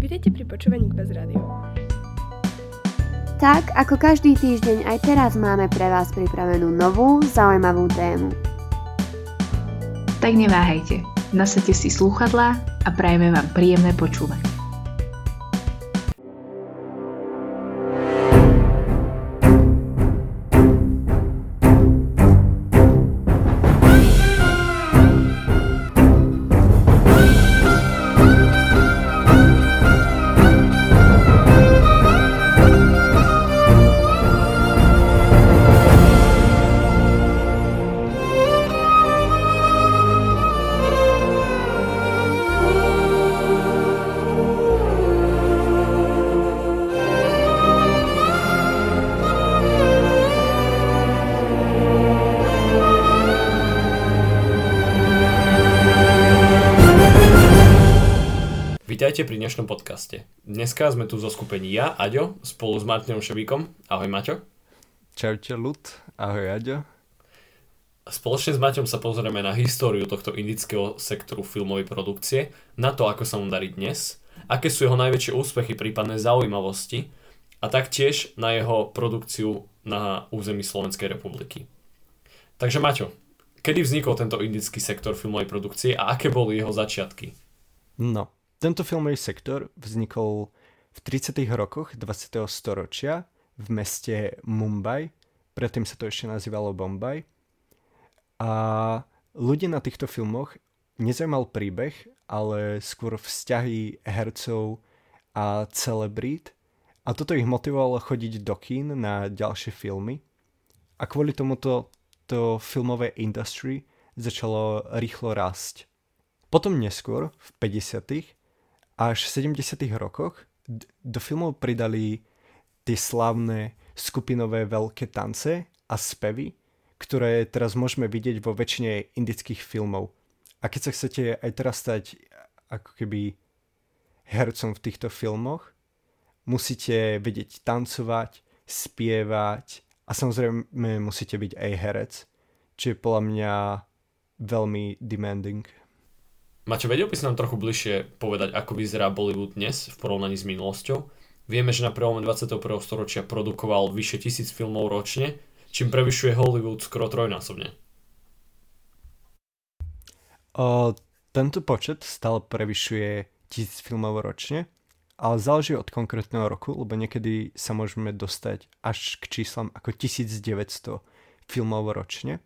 Vítejte pri počúvaní Kbaz Radio. Tak, ako každý týždeň, aj teraz máme pre vás pripravenú novú, zaujímavú tému. Tak neváhajte, nasadte si slúchadlá a prajeme vám príjemné počúvanie. Dnešnom podcaste. Dneska sme tu zo skupení ja, Aďo, spolu s Martinom Šebíkom. Ahoj Maťo. Čaute ľud, ahoj Aďo. Spoločne s Maťom sa pozrieme na históriu tohto indického sektoru filmovej produkcie, na to, ako sa mu darí dnes, aké sú jeho najväčšie úspechy, prípadné zaujímavosti a taktiež na jeho produkciu na území Slovenskej republiky. Takže Maťo, kedy vznikol tento indický sektor filmovej produkcie a aké boli jeho začiatky? No, tento filmový sektor vznikol v 30. rokoch 20. storočia v meste Mumbai, predtým sa to ešte nazývalo Bombaj. A ľudia na týchto filmoch nezaujímal príbeh, ale skôr vzťahy hercov a celebrít. A toto ich motivovalo chodiť do kín na ďalšie filmy. A kvôli tomuto to filmové industry začalo rýchlo rásť. Potom neskôr, v 50 až v 70. rokoch do filmov pridali tie slavné skupinové veľké tance a spevy, ktoré teraz môžeme vidieť vo väčšine indických filmov. A keď sa chcete aj teraz stať ako keby hercom v týchto filmoch, musíte vedieť tancovať, spievať a samozrejme musíte byť aj herec, čo je podľa mňa veľmi demanding. Mačo, vedel by si nám trochu bližšie povedať, ako vyzerá Bollywood dnes v porovnaní s minulosťou? Vieme, že na prvom 21. storočia produkoval vyše tisíc filmov ročne, čím prevyšuje Hollywood skoro trojnásobne. O, tento počet stále prevyšuje tisíc filmov ročne, ale záleží od konkrétneho roku, lebo niekedy sa môžeme dostať až k číslam ako 1900 filmov ročne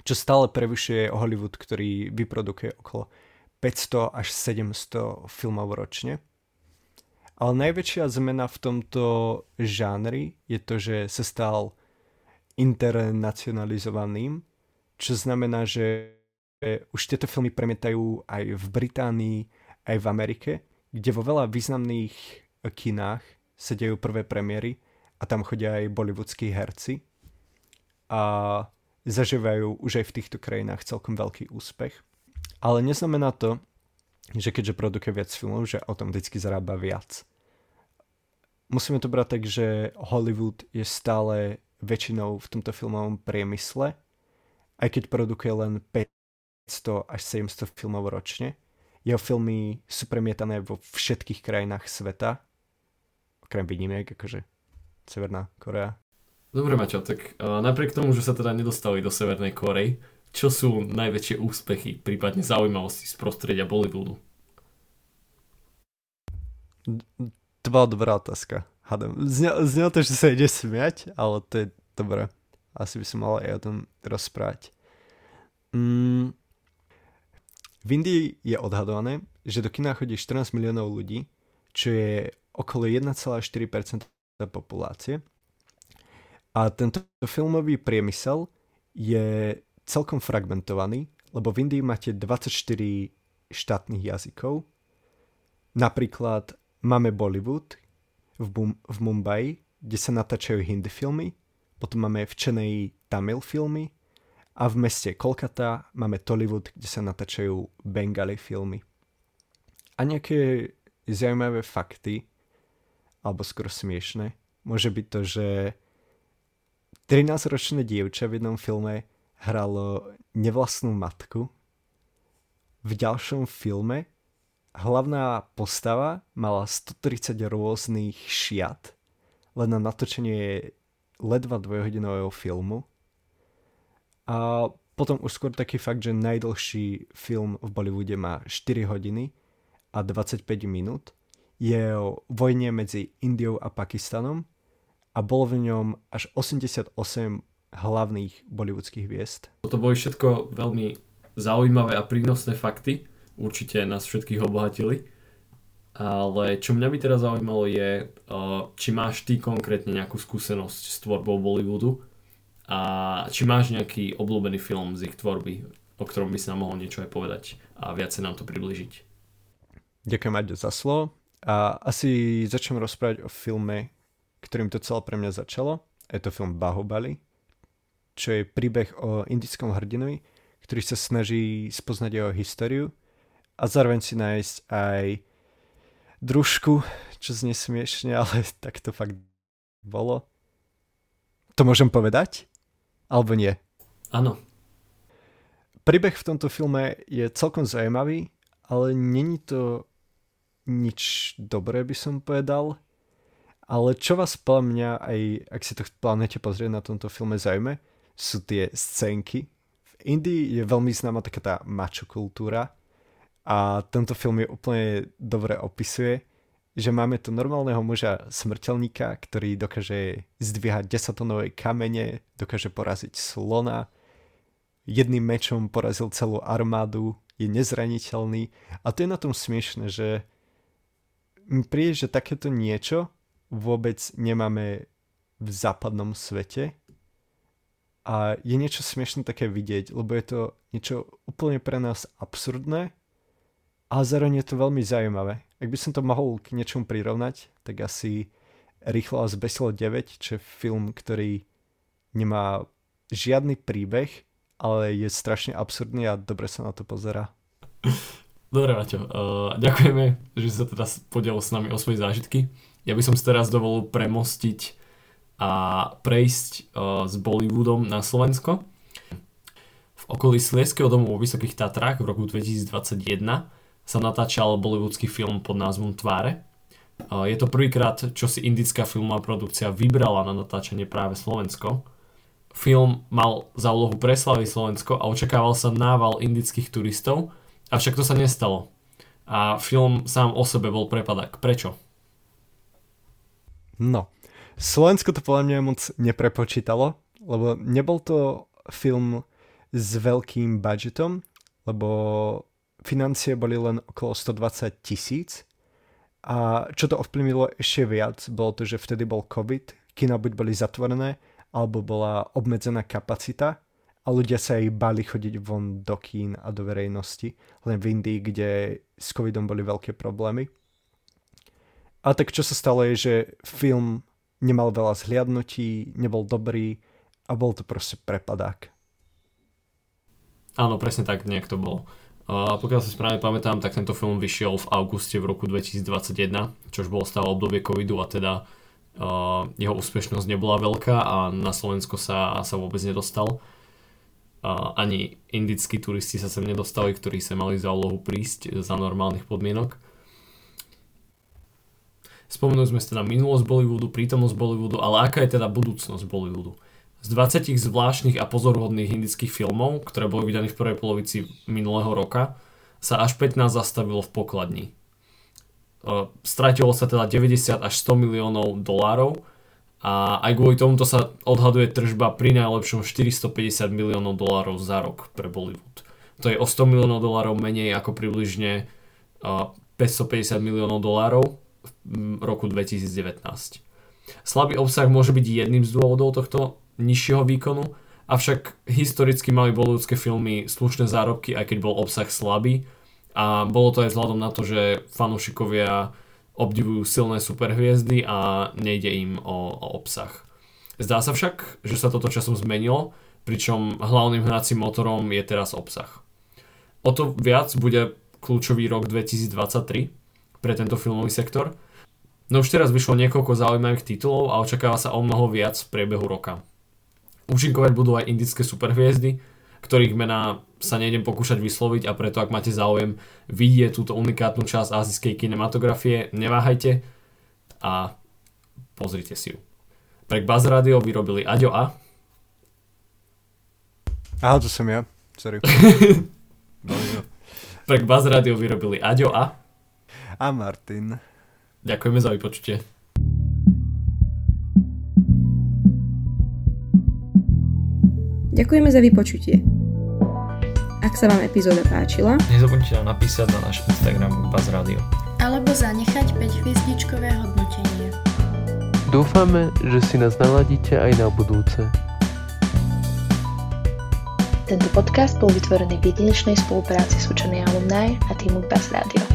čo stále prevyšuje Hollywood, ktorý vyprodukuje okolo 500 až 700 filmov ročne. Ale najväčšia zmena v tomto žánri je to, že sa stal internacionalizovaným, čo znamená, že už tieto filmy premietajú aj v Británii, aj v Amerike, kde vo veľa významných kinách sa dejú prvé premiéry a tam chodia aj bollywoodskí herci. A zažívajú už aj v týchto krajinách celkom veľký úspech. Ale neznamená to, že keďže produkuje viac filmov, že automaticky zarába viac. Musíme to brať tak, že Hollywood je stále väčšinou v tomto filmovom priemysle, aj keď produkuje len 500 až 700 filmov ročne. Jeho filmy sú premietané vo všetkých krajinách sveta, okrem výnimiek, akože Severná Korea, Dobre, Maťo, tak uh, napriek tomu, že sa teda nedostali do Severnej Korei, čo sú najväčšie úspechy, prípadne zaujímavosti z prostredia Bollywoodu? To dobrá otázka. Hádam. Znelo to, že sa ide smiať, ale to je dobré. Asi by som mal aj o tom rozprávať. Mm. V Indii je odhadované, že do kina chodí 14 miliónov ľudí, čo je okolo 1,4% populácie a tento filmový priemysel je celkom fragmentovaný, lebo v Indii máte 24 štátnych jazykov. Napríklad máme Bollywood v, Bum- v Mumbai, kde sa natáčajú hindi filmy, potom máme v Chennai Tamil filmy a v meste Kolkata máme Tollywood, kde sa natáčajú Bengali filmy. A nejaké zaujímavé fakty, alebo skoro smiešne, môže byť to, že 13-ročné dievča v jednom filme hralo nevlastnú matku. V ďalšom filme hlavná postava mala 130 rôznych šiat len na natočenie ledva dvojhodinového filmu. A potom už skôr taký fakt, že najdlhší film v Bollywoode má 4 hodiny a 25 minút. Je o vojne medzi Indiou a Pakistanom a bolo v ňom až 88 hlavných bollywoodských hviezd. To boli všetko veľmi zaujímavé a prínosné fakty. Určite nás všetkých obohatili. Ale čo mňa by teraz zaujímalo je, či máš ty konkrétne nejakú skúsenosť s tvorbou Bollywoodu a či máš nejaký obľúbený film z ich tvorby, o ktorom by si nám mohol niečo aj povedať a viacej nám to približiť. Ďakujem Aďo za slovo. A asi začnem rozprávať o filme, ktorým to celé pre mňa začalo. Je to film Bahubali, čo je príbeh o indickom hrdinovi, ktorý sa snaží spoznať jeho históriu a zároveň si nájsť aj družku, čo znie smiešne, ale tak to fakt bolo. To môžem povedať? Alebo nie? Áno. Príbeh v tomto filme je celkom zaujímavý, ale není to nič dobré, by som povedal. Ale čo vás podľa mňa, aj ak si to plánujete pozrieť na tomto filme zaujímavé, sú tie scénky. V Indii je veľmi známa taká tá macho kultúra a tento film je úplne dobre opisuje, že máme tu normálneho muža smrteľníka, ktorý dokáže zdvíhať 10 tonové kamene, dokáže poraziť slona, jedným mečom porazil celú armádu, je nezraniteľný a to je na tom smiešne, že mi príde, že takéto niečo vôbec nemáme v západnom svete a je niečo smiešne také vidieť, lebo je to niečo úplne pre nás absurdné a zároveň je to veľmi zaujímavé. Ak by som to mohol k niečomu prirovnať, tak asi Rýchlo a zbesilo 9, čo je film, ktorý nemá žiadny príbeh, ale je strašne absurdný a dobre sa na to pozera. Dobre, Maťo, uh, ďakujeme, že si sa teda podielil s nami o svoje zážitky. Ja by som si teraz dovolil premostiť a prejsť uh, s Bollywoodom na Slovensko. V okolí Slieského domu vo Vysokých Tatrách v roku 2021 sa natáčal bollywoodský film pod názvom Tváre. Uh, je to prvýkrát, čo si indická filmová produkcia vybrala na natáčanie práve Slovensko. Film mal za úlohu preslaviť Slovensko a očakával sa nával indických turistov, avšak to sa nestalo. A film sám o sebe bol prepadak. Prečo? No, Slovensko to podľa mňa moc neprepočítalo, lebo nebol to film s veľkým budžetom, lebo financie boli len okolo 120 tisíc. A čo to ovplyvnilo ešte viac, bolo to, že vtedy bol COVID, kina buď boli zatvorené, alebo bola obmedzená kapacita a ľudia sa aj bali chodiť von do kín a do verejnosti, len v Indii, kde s covidom boli veľké problémy. A tak čo sa stalo je, že film nemal veľa zhliadnutí, nebol dobrý a bol to proste prepadák. Áno, presne tak nejak to bolo. A pokiaľ si správne pamätám, tak tento film vyšiel v auguste v roku 2021, čož bolo stále obdobie covidu a teda uh, jeho úspešnosť nebola veľká a na Slovensko sa, sa vôbec nedostal. Uh, ani indickí turisti sa sem nedostali, ktorí sa mali za úlohu prísť za normálnych podmienok. Spomenuli sme si teda minulosť Bollywoodu, prítomnosť Bollywoodu, ale aká je teda budúcnosť Bollywoodu? Z 20 zvláštnych a pozorhodných indických filmov, ktoré boli vydané v prvej polovici minulého roka, sa až 15 zastavilo v pokladni. E, stratilo sa teda 90 až 100 miliónov dolárov a aj kvôli tomuto sa odhaduje tržba pri najlepšom 450 miliónov dolárov za rok pre Bollywood. To je o 100 miliónov dolárov menej ako približne 550 e, miliónov dolárov roku 2019. Slabý obsah môže byť jedným z dôvodov tohto nižšieho výkonu, avšak historicky mali bollywoodske filmy slušné zárobky, aj keď bol obsah slabý a bolo to aj vzhľadom na to, že fanúšikovia obdivujú silné superhviezdy a nejde im o, o obsah. Zdá sa však, že sa toto časom zmenilo, pričom hlavným hnacím motorom je teraz obsah. O to viac bude kľúčový rok 2023, pre tento filmový sektor. No už teraz vyšlo niekoľko zaujímavých titulov a očakáva sa o mnoho viac v priebehu roka. Účinkovať budú aj indické superhviezdy, ktorých mená sa nejdem pokúšať vysloviť a preto ak máte záujem vidieť túto unikátnu časť azijskej kinematografie, neváhajte a pozrite si ju. Pre Buzz Radio vyrobili Aďo a... Aha, to som ja. Sorry. Pre Buzz Radio vyrobili Aďo a... A Martin. Ďakujeme za vypočutie. Ďakujeme za vypočutie. Ak sa vám epizóda páčila, Nezabudnite nám napísať na náš Instagram Buzz Radio. alebo zanechať 5 hviezdičkové hodnotenie. Dúfame, že si nás naladíte aj na budúce. Tento podcast bol vytvorený v jedinečnej spolupráci s učenej alumni a týmu Buzz Radio.